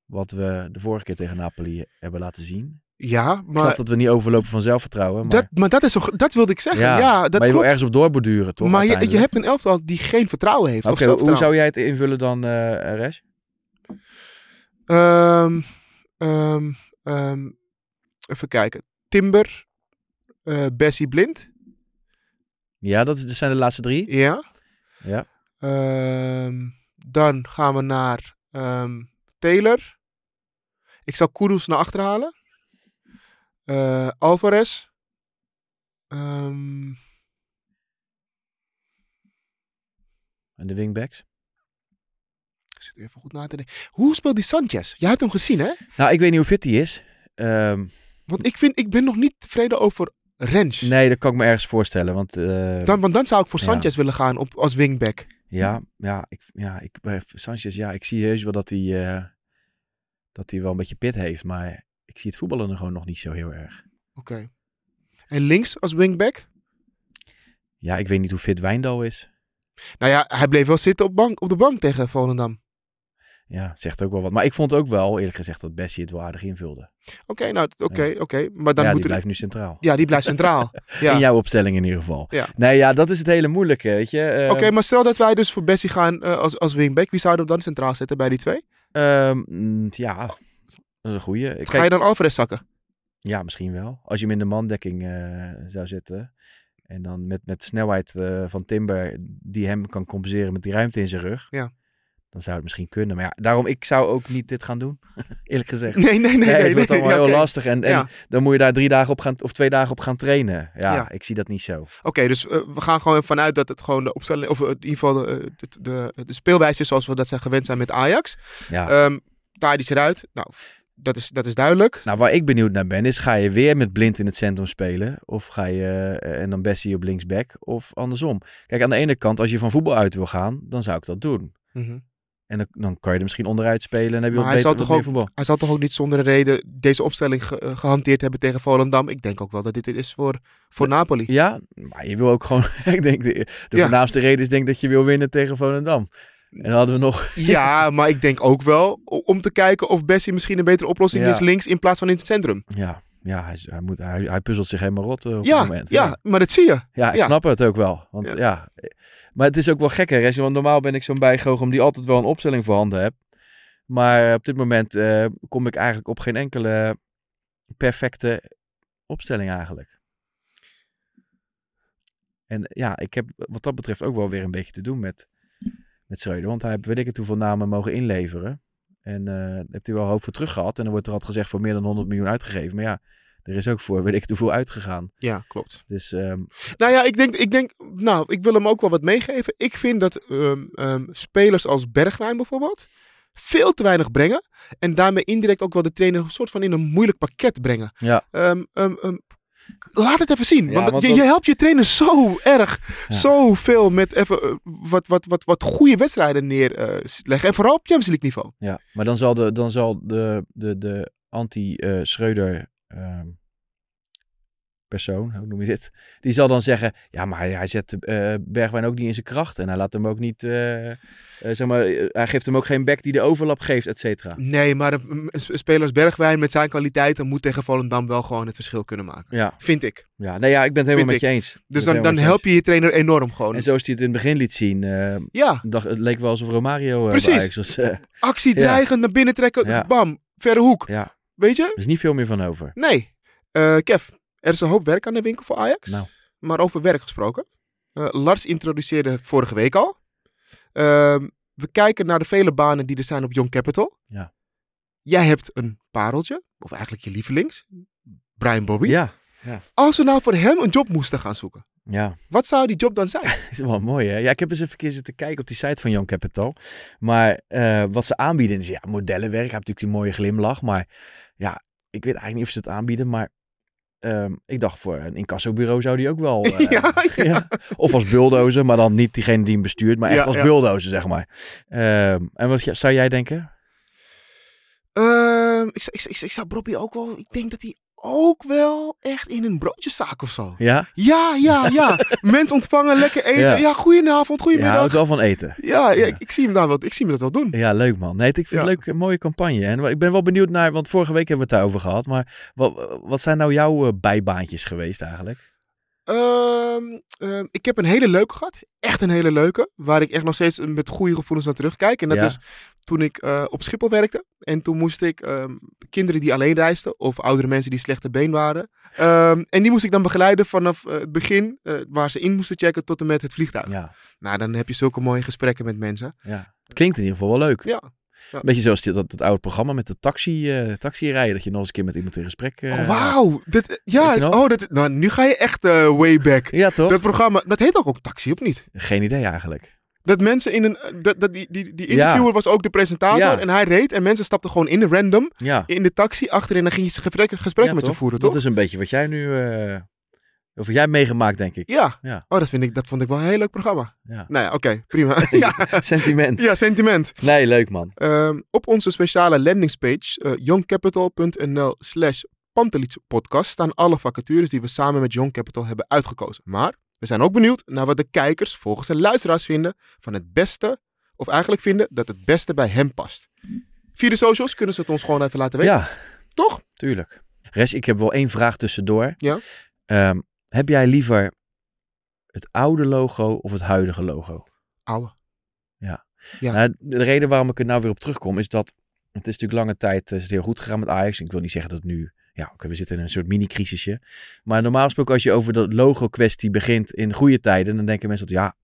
wat we de vorige keer tegen Napoli hebben laten zien. Ja, Ik snap maar dat we niet overlopen van zelfvertrouwen. Maar, dat, maar dat, is zo, dat wilde ik zeggen. Ja, ja, dat maar je wil ergens op doorborduren, toch? maar je, je hebt een elftal die geen vertrouwen heeft. Oké, hoe zou jij het invullen dan, eh Resh? Ehm, ehm, ehm, even kijken. Timber, eh Bessie Blind. Ja, dat, zijn de laatste drie. Ja. Ja. Dan gaan we naar Taylor. Ik zou Kudus naar achter halen. Eh, Alvarez. Ehm, En de wingbacks. ik zit even goed na te denken. Hoe speelt die Sanchez? Jij hebt hem gezien, hè? Nou, ik weet niet hoe fit hij is. Ehm, Want ik, vind, ik ben nog niet tevreden over Rens. nee, dat kan ik me ergens voorstellen. Want eh, Dan, want dan zou ik voor Ja. Sanchez willen gaan op, als wingback. ja, ja, ik, ja, ik, bij Sanchez, ja, ik zie heus wel dat hij, eh, dat hij wel een beetje pit heeft. Maar ik zie het voetballen er gewoon nog niet zo heel erg. Oké. En links als wingback? Ja, ik weet niet hoe fit Wijndal is. Nou ja, hij bleef wel zitten op, bank, op de bank tegen Volendam. Ja, zegt ook wel wat. Maar ik vond ook wel, eerlijk gezegd, dat Bessie het wel aardig invulde. Oké, nou, oké, oké. Maar dan ja, moet die er... blijft nu centraal. Ja, die blijft centraal. ja. In jouw opstelling in ieder geval. Ja. Nee, ja, dat is het hele moeilijke, weet je. Ehm, Oké, maar stel dat wij dus voor Bessie gaan eh, als, als wingback. Wie zouden we dan centraal zetten bij die twee? ehm, mm, ja, dat is een goeie. Kijk, Ga je dan Alvarez zakken? Ja, misschien wel. Als je hem in de mandekking eh, zou zetten. En dan met, met snelheid eh, van Timber, die hem kan compenseren met die ruimte in zijn rug. Ja. Dan zou het misschien kunnen. Maar ja, daarom, ik zou ook niet dit gaan doen. Eerlijk gezegd. Nee, nee, nee. nee, het nee, wordt allemaal ja, heel lastig. En, en Ja. dan moet je daar drie dagen op gaan, of twee dagen op gaan trainen. Ja, Ja. ik zie dat niet zo. Oké, dus eh, we gaan gewoon vanuit dat het gewoon de opstelling, of in ieder geval de, de, de, de speelwijze is zoals we dat zijn gewend zijn met Ajax. Ja. Ehm Tadic eruit. Nou, dat is, dat is duidelijk. Nou, waar ik benieuwd naar ben, is ga je weer met Blind in het centrum spelen? Of ga je, eh, en dan Bessie op linksback? Of andersom? Kijk, aan de ene kant, als je van voetbal uit wil gaan, dan zou ik dat doen. Mhm. En dan, dan kan je er misschien onderuit spelen en heb je Maar wat hij beter zal, toch ook, voetbal. hij zal toch ook niet zonder reden deze opstelling ge- eh, gehanteerd hebben tegen Volendam. Ik denk ook wel dat dit is voor, voor Napoli. Ja, maar je wil ook gewoon... ik denk, de, de Ja. voornaamste reden is denk dat je wil winnen tegen Volendam. En hadden we nog... Ja, maar ik denk ook wel om te kijken of Bessie misschien een betere oplossing Ja. is links in plaats van in het centrum. Ja, ja hij, hij, moet, hij, hij puzzelt zich helemaal rot eh, op Ja, het moment. ja, maar dat zie je. Ja, ik Ja. snap het ook wel. Want ja. Ja. Maar het is ook wel gek, hè, Want normaal ben ik zo'n bijgoochem die altijd wel een opstelling voorhanden heb. Maar op dit moment eh, kom ik eigenlijk op geen enkele perfecte opstelling eigenlijk. En ja, ik heb wat dat betreft ook wel weer een beetje te doen met, met Schreuder. Want hij heeft weet ik het hoeveel namen mogen inleveren. En eh daar heeft hij wel hoop voor terug gehad. En dan wordt er altijd gezegd voor meer dan 100 miljoen uitgegeven. Maar ja, er is ook voor weet ik het hoeveel uitgegaan. Ja, klopt. Dus ehm, Nou ja, ik denk, ik denk, nou, ik wil hem ook wel wat meegeven. Ik vind dat ehm, ehm, spelers als Bergwijn bijvoorbeeld veel te weinig brengen. En daarmee indirect ook wel de trainer een soort van in een moeilijk pakket brengen. ja, laat het even zien. Ja, want je, je helpt je trainer zo erg, Ja. zoveel met even eh, wat, wat, wat, wat goede wedstrijden neerleggen. en vooral op Champions League niveau. Ja, maar dan zal de, dan zal de, de, de anti-Schreuder ehm, persoon, hoe noem je dit? Die zal dan zeggen, ja, maar hij, zet eh, Bergwijn ook niet in zijn kracht. En hij laat hem ook niet, eh, eh, zeg maar, hij geeft hem ook geen back die de overlap geeft, et cetera. Nee, maar een, een speler als Bergwijn met zijn kwaliteiten moet tegen Volendam wel gewoon het verschil kunnen maken. Ja, Vind ik. ja, nee, ja, ik ben het helemaal Vind met je eens. Dus dan, dan help je je trainer enorm gewoon. En zoals hij het in het begin liet zien, Ja, dacht, het leek wel alsof Romario Precies. was. actie Ja. dreigend naar binnen trekken, Ja. bam, verre hoek. ja, Weet je? er is niet veel meer van over. Nee. Kev, er is een hoop werk aan de winkel voor Ajax. Nou. Maar over werk gesproken. Eh, Lars introduceerde het vorige week al. Ehm, we kijken naar de vele banen die er zijn op Young Capital. Ja. Jij hebt een pareltje, of eigenlijk je lievelings, Brian Bobby. Ja, Als we nou voor hem een job moesten gaan zoeken, ja. wat zou die job dan zijn? is wel mooi, hè? Ja, ik heb eens even keer zitten kijken op die site van Young Capital. Maar eh, wat ze aanbieden is, ja, modellenwerk. Hij heeft natuurlijk die mooie glimlach. Maar ja, ik weet eigenlijk niet of ze het aanbieden. Maar ehm, ik dacht voor een incassobureau zou die ook wel... eh, ja, ja. ja. Of als bulldozer, maar dan niet diegene die hem bestuurt. Maar echt Ja, als bulldozer, zeg maar. Ehm, en wat zou jij denken? Ik, ik, ik, ik zou Bobby ook wel, ik denk dat hij ook wel echt in een broodjeszaak of zo. Ja? Ja, ja, ja. Mensen ontvangen, lekker eten. Ja. Ja, goedenavond, goedemiddag. houdt wel van eten. Ja, ja, Ja. Ik, ik zie hem daar wel, ik zie hem dat wel doen. Ja, leuk man. Nee, ik vind het Ja. leuk, een mooie campagne. En ik ben wel benieuwd naar, want vorige week hebben we het daarover gehad. Maar wat, wat zijn nou jouw eh, bijbaantjes geweest eigenlijk? Ehm, ehm, ik heb een hele leuke gehad. Echt een hele leuke. Waar ik echt nog steeds met goede gevoelens naar terugkijk. En dat Ja. is toen ik eh, op Schiphol werkte. En toen moest ik ehm, kinderen die alleen reisden. Of oudere mensen die slechte been waren. en die moest ik dan begeleiden vanaf eh, het begin. eh, waar ze in moesten checken tot en met het vliegtuig. Ja, Nou, dan heb je zulke mooie gesprekken met mensen. ja. Het klinkt in ieder geval wel leuk. Ja. Beetje zoals die- dat, dat oude programma met de taxi, eh taxi rijden. Dat je nog eens een keer met iemand in gesprek... eh, oh, wauw. Dit, Weet ja, oh, dat, nou, nu ga je echt eh, way back. Ja, toch? Dat programma, dat heet ook, ook Taxi, of niet? Geen idee eigenlijk. Dat mensen in een. Dat, dat, die, die, die interviewer Ja. was ook de presentator. Ja. En hij reed. En mensen stapten gewoon in de random. Ja, In de taxi achterin. En dan ging je gesprekken, gesprekken met ze voeren, toch? Dat is een beetje wat jij nu... eh of jij hebt meegemaakt, denk ik. Ja. Ja. Oh, dat, vind ik, dat vond ik wel een heel leuk programma. Ja. Nou ja, oké. prima. ja. Sentiment. ja, sentiment. Nee, leuk man. Ehm, op onze speciale landingspage. eh youngcapital.nl slash podcast staan alle vacatures die we samen met Young Capital hebben uitgekozen. Maar we zijn ook benieuwd naar wat de kijkers volgens de luisteraars vinden van het beste, of eigenlijk vinden dat het beste bij hem past. Via de socials kunnen ze het ons gewoon even laten weten. Ja, Toch? tuurlijk. Res, ik heb wel één vraag tussendoor. Ja. Ehm, heb jij liever het oude logo of het huidige logo? Ouwe. Ja. Nou, de reden waarom ik er nou weer op terugkom is dat het is natuurlijk lange tijd eh, is het heel goed gegaan met Ajax. Ik wil niet zeggen dat het nu, ja, oké, we zitten in een soort mini-crisisje. Maar normaal gesproken als je over de logo-kwestie begint in goede tijden, dan denken mensen dat ja,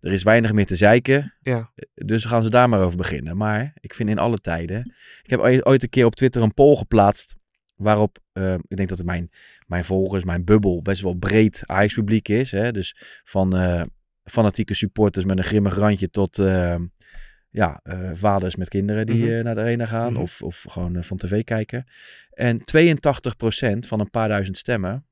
er is weinig meer te zeiken. Ja. Dus gaan ze daar maar over beginnen. Maar ik vind in alle tijden. Ik heb ooit een keer op Twitter een poll geplaatst. Waarop eh, ik denk dat mijn, mijn volgers, mijn bubbel, best wel breed Ajax-publiek is. Hè? Dus van eh, fanatieke supporters met een grimmig randje tot eh, ja, eh, vaders met kinderen die Mhm. eh, naar de arena gaan. Mhm. Of, of gewoon van tv kijken. En 82% van een paar duizend stemmen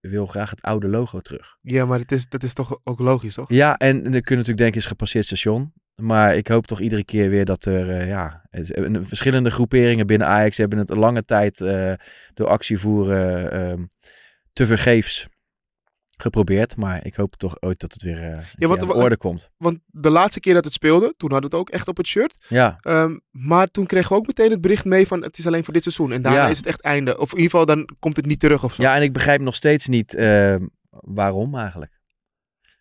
wil graag het oude logo terug. Ja, maar dat is, dat is toch ook logisch, toch? Ja, en dan kun je natuurlijk denken, is gepasseerd station. Maar ik hoop toch iedere keer weer dat er, eh, ja, een- verschillende groeperingen binnen Ajax hebben het een lange tijd eh, door actievoeren ehm te vergeefs geprobeerd. Maar ik hoop toch ooit dat het weer eh, want- aan de orde komt. Want de laatste keer dat het speelde, toen hadden we het ook echt op het shirt. Ja, Ehm, maar toen kregen we ook meteen het bericht mee van het is alleen voor dit seizoen. En daarna Ja. is het echt einde. Of in ieder geval dan komt het niet terug of zo. ja, en ik begrijp nog steeds niet ehm, waarom eigenlijk.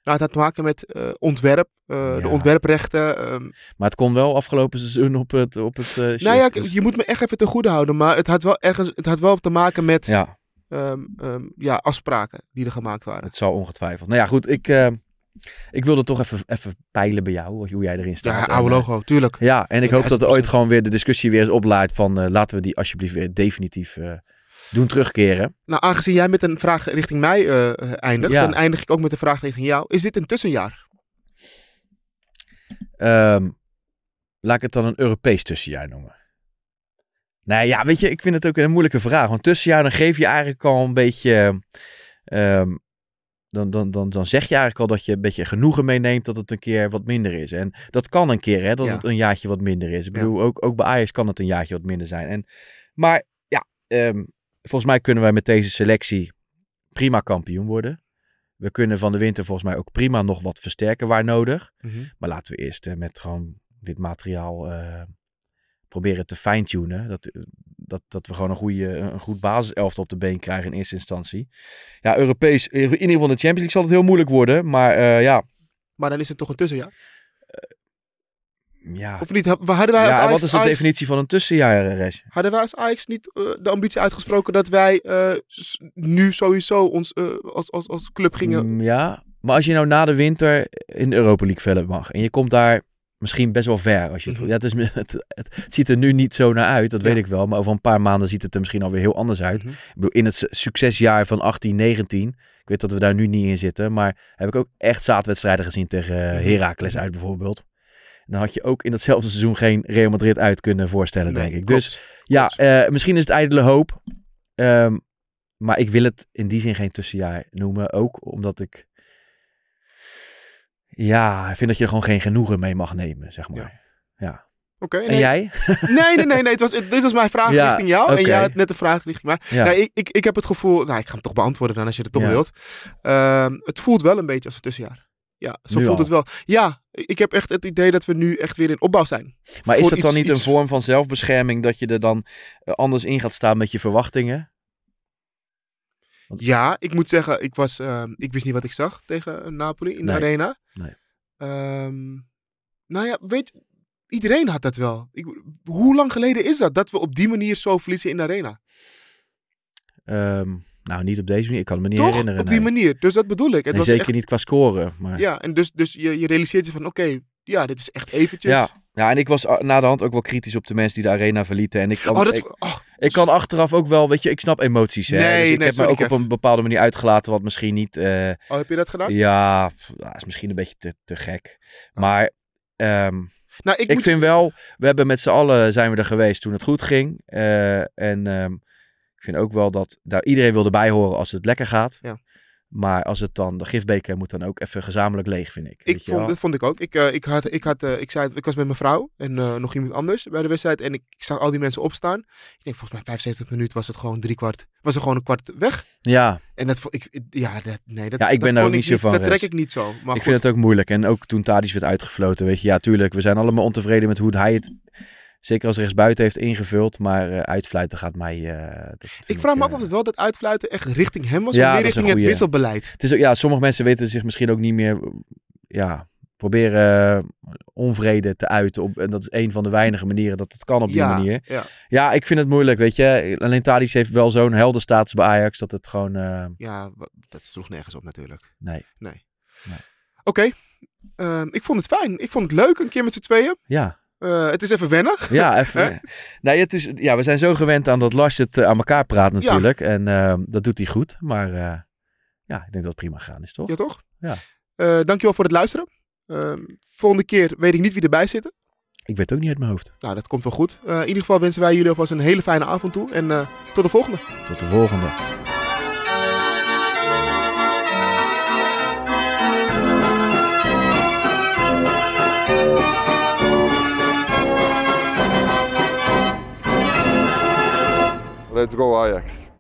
Nou, het had te maken met eh, ontwerp, eh, Ja. de ontwerprechten. ehm. Maar het kon wel afgelopen seizoen op het, op het shirt. nou ja, dus- je moet me echt even te goede houden. Maar het had wel ergens, het had wel te maken met ja, ehm, ehm, ja, afspraken die er gemaakt waren. het zal ongetwijfeld. Nou ja, goed, ik, ik wilde toch even, even peilen bij jou, hoe jij erin staat. Ja, oude logo, tuurlijk. Ja, en ik hoop dat er 100%. ooit gewoon weer de discussie weer eens oplaait van laten we die alsjeblieft weer definitief doen terugkeren. Nou, aangezien jij met een vraag richting mij eh, eindigt, Ja. dan eindig ik ook met een vraag richting jou. Is dit een tussenjaar? Ehm, laat ik het dan een Europees tussenjaar noemen. Nou ja, weet je, ik vind het ook een moeilijke vraag. Want tussenjaar, dan geef je eigenlijk al een beetje... ehm, dan, dan, dan, dan zeg je eigenlijk al dat je een beetje genoegen meeneemt dat het een keer wat minder is. En dat kan een keer, hè, dat Ja. het een jaartje wat minder is. Ik Ja. bedoel, ook, ook bij Ajax kan het een jaartje wat minder zijn. En, maar ja, ehm, volgens mij kunnen wij met deze selectie prima kampioen worden. We kunnen van de winter volgens mij ook prima nog wat versterken waar nodig. Maar laten we eerst eh, met gewoon dit materiaal eh, proberen te fine-tunen. Dat, eh, dat, dat we gewoon een, goede, een goed basiselftal op de been krijgen in eerste instantie. Ja, Europees, in ieder geval de Champions League zal het heel moeilijk worden. Maar ja, Maar dan is het toch een tussenjaar? Ja. Of niet? Ha- Hadden wij als ja Ajax, wat is de Ajax- definitie van een tussenjaar, Res? hadden wij als Ajax niet eh, de ambitie uitgesproken dat wij eh, nu sowieso ons eh, als, als, als club gingen... Mm, ja, maar als je nou na de winter in de Europa League verder mag en je komt daar misschien best wel ver. Als je het, Mhm. ja, het, is, het, het, ziet er nu niet zo naar uit, dat Ja. weet ik wel. Maar over een paar maanden ziet het er misschien alweer heel anders uit. Mhm. Ik bedoel, in het su- succesjaar van 18, 19, ik weet dat we daar nu niet in zitten, maar heb ik ook echt zaadwedstrijden gezien tegen Mhm. Heracles uit bijvoorbeeld. Dan had je ook in datzelfde seizoen geen Real Madrid uit kunnen voorstellen, Nee, denk ik. klopt. Dus ja, eh, misschien is het ijdele hoop. Ehm, maar ik wil het in die zin geen tussenjaar noemen. Ook omdat ik. Ja, ik vind dat je er gewoon geen genoegen mee mag nemen, zeg maar. Ja. Oké, En nee. jij? Nee, nee, nee, nee. Het was, dit was mijn vraag Ja, richting jou. En jij had net een vraag richting mij. Ja. Nou, ik, ik, ik heb het gevoel... Nou, ik ga hem toch beantwoorden dan als je het toch Ja. wilt. Ehm, het voelt wel een beetje als een tussenjaar. Ja, zo Nu voelt al. het wel. Ja, ik heb echt het idee dat we nu echt weer in opbouw zijn. Maar is het dan iets- niet een vorm van zelfbescherming dat je er dan eh, anders in gaat staan met je verwachtingen? Ja, ik moet zeggen, ik, was, ehm, ik wist niet wat ik zag tegen eh, Napoli in Nee. de arena. Nee. Ehm, nou ja, weet iedereen had dat wel. Ik, hoe lang geleden is dat, dat we op die manier zo verliezen in de arena? Ehm, nou, niet op deze manier. Ik kan me niet Toch? herinneren. Op die nee. manier. Dus dat bedoel ik. Het was zeker echt, niet qua scoren. Maar... Ja, en dus, dus je, je realiseert je van, oké, ja, dit is echt eventjes. Ja. ja, en ik was ah, na de hand ook wel kritisch op de mensen die de arena verlieten. En ik kan, Oh, dat, ik, oh, ik kan achteraf ook wel, weet je, ik snap emoties. Hè? Nee, dus ik heb me ook op een bepaalde manier uitgelaten, wat misschien niet. eh, oh, heb je dat gedaan? ja, is misschien een beetje te, te gek. Maar ehm, Nou, ik, ik moet, vind wel, we hebben met z'n allen zijn we er geweest toen het goed ging. Eh, en ehm, vind ook wel dat daar iedereen wil erbij horen als het lekker gaat. Ja. Maar als het dan, de gifbeker moet dan ook even gezamenlijk leeg, vind ik. Ik vond, dat vond ik ook. Ik, eh, ik, had, ik, had, eh, ik, zei, ik was met mijn vrouw en eh, nog iemand anders bij de wedstrijd. En ik, ik zag al die mensen opstaan. Ik denk, volgens mij 75 minuten was het gewoon drie kwart. Was er gewoon een kwart weg. Ja, En dat ik, ja, dat, nee, dat, Ja, ik ben daar ook niet zo van, Dat trek ik niet zo. Maar ik goed. vind het ook moeilijk. En ook toen Tadic werd uitgefloten, weet je, ja, tuurlijk, we zijn allemaal ontevreden met hoe hij het, zeker als rechtsbuiten, heeft ingevuld. Maar eh, uitfluiten gaat mij... eh, ik vraag me eh, af of het wel dat uitfluiten echt richting hem was. Ja, of meer richting het wisselbeleid. Het is ook, ja, sommige mensen weten zich misschien ook niet meer, ja, proberen eh, onvrede te uiten. Op, en dat is een van de weinige manieren dat het kan op die ja, manier. Ja, Ja, ik vind het moeilijk, weet je. Alleen Tadic heeft wel zo'n heldenstatus bij Ajax dat het gewoon... eh, ja, dat sloeg nergens op natuurlijk. nee, Nee. Nee. Oké. Ehm, ik vond het fijn. Ik vond het leuk een keer met z'n tweeën. ja. Eh, het is even wennen. Ja, even. nee, het is, ja, we zijn zo gewend aan dat Lars het eh, aan elkaar praat natuurlijk. En eh, dat doet hij goed. Maar eh, ja, ik denk dat het prima gegaan is, toch? Ja, toch? Ja. Dankjewel voor het luisteren. Ehm, volgende keer weet ik niet wie erbij zitten. Ik weet ook niet uit mijn hoofd. Nou, dat komt wel goed. In ieder geval wensen wij jullie alvast een hele fijne avond toe. En tot de volgende. Tot de volgende. Let's go Ajax.